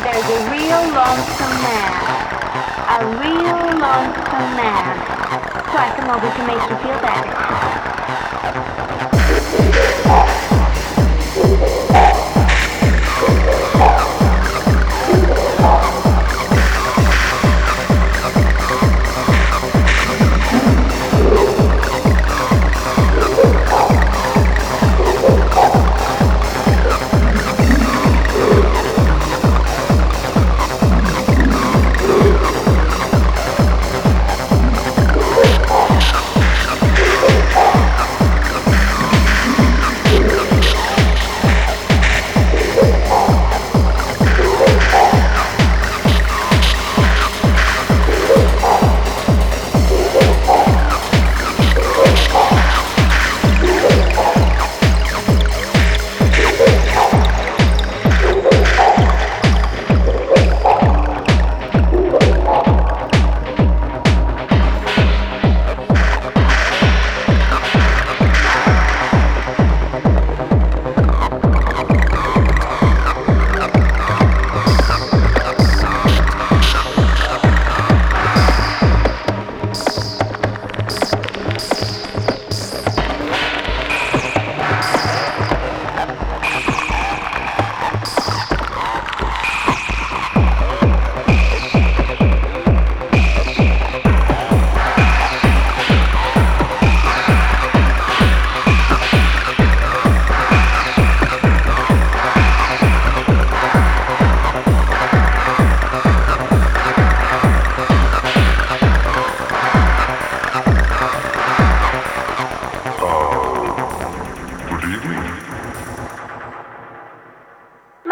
there's a real lonesome man. A real lonesome man. So I come over to make you feel better.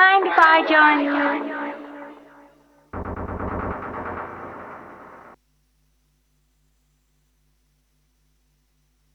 Mind if I join you?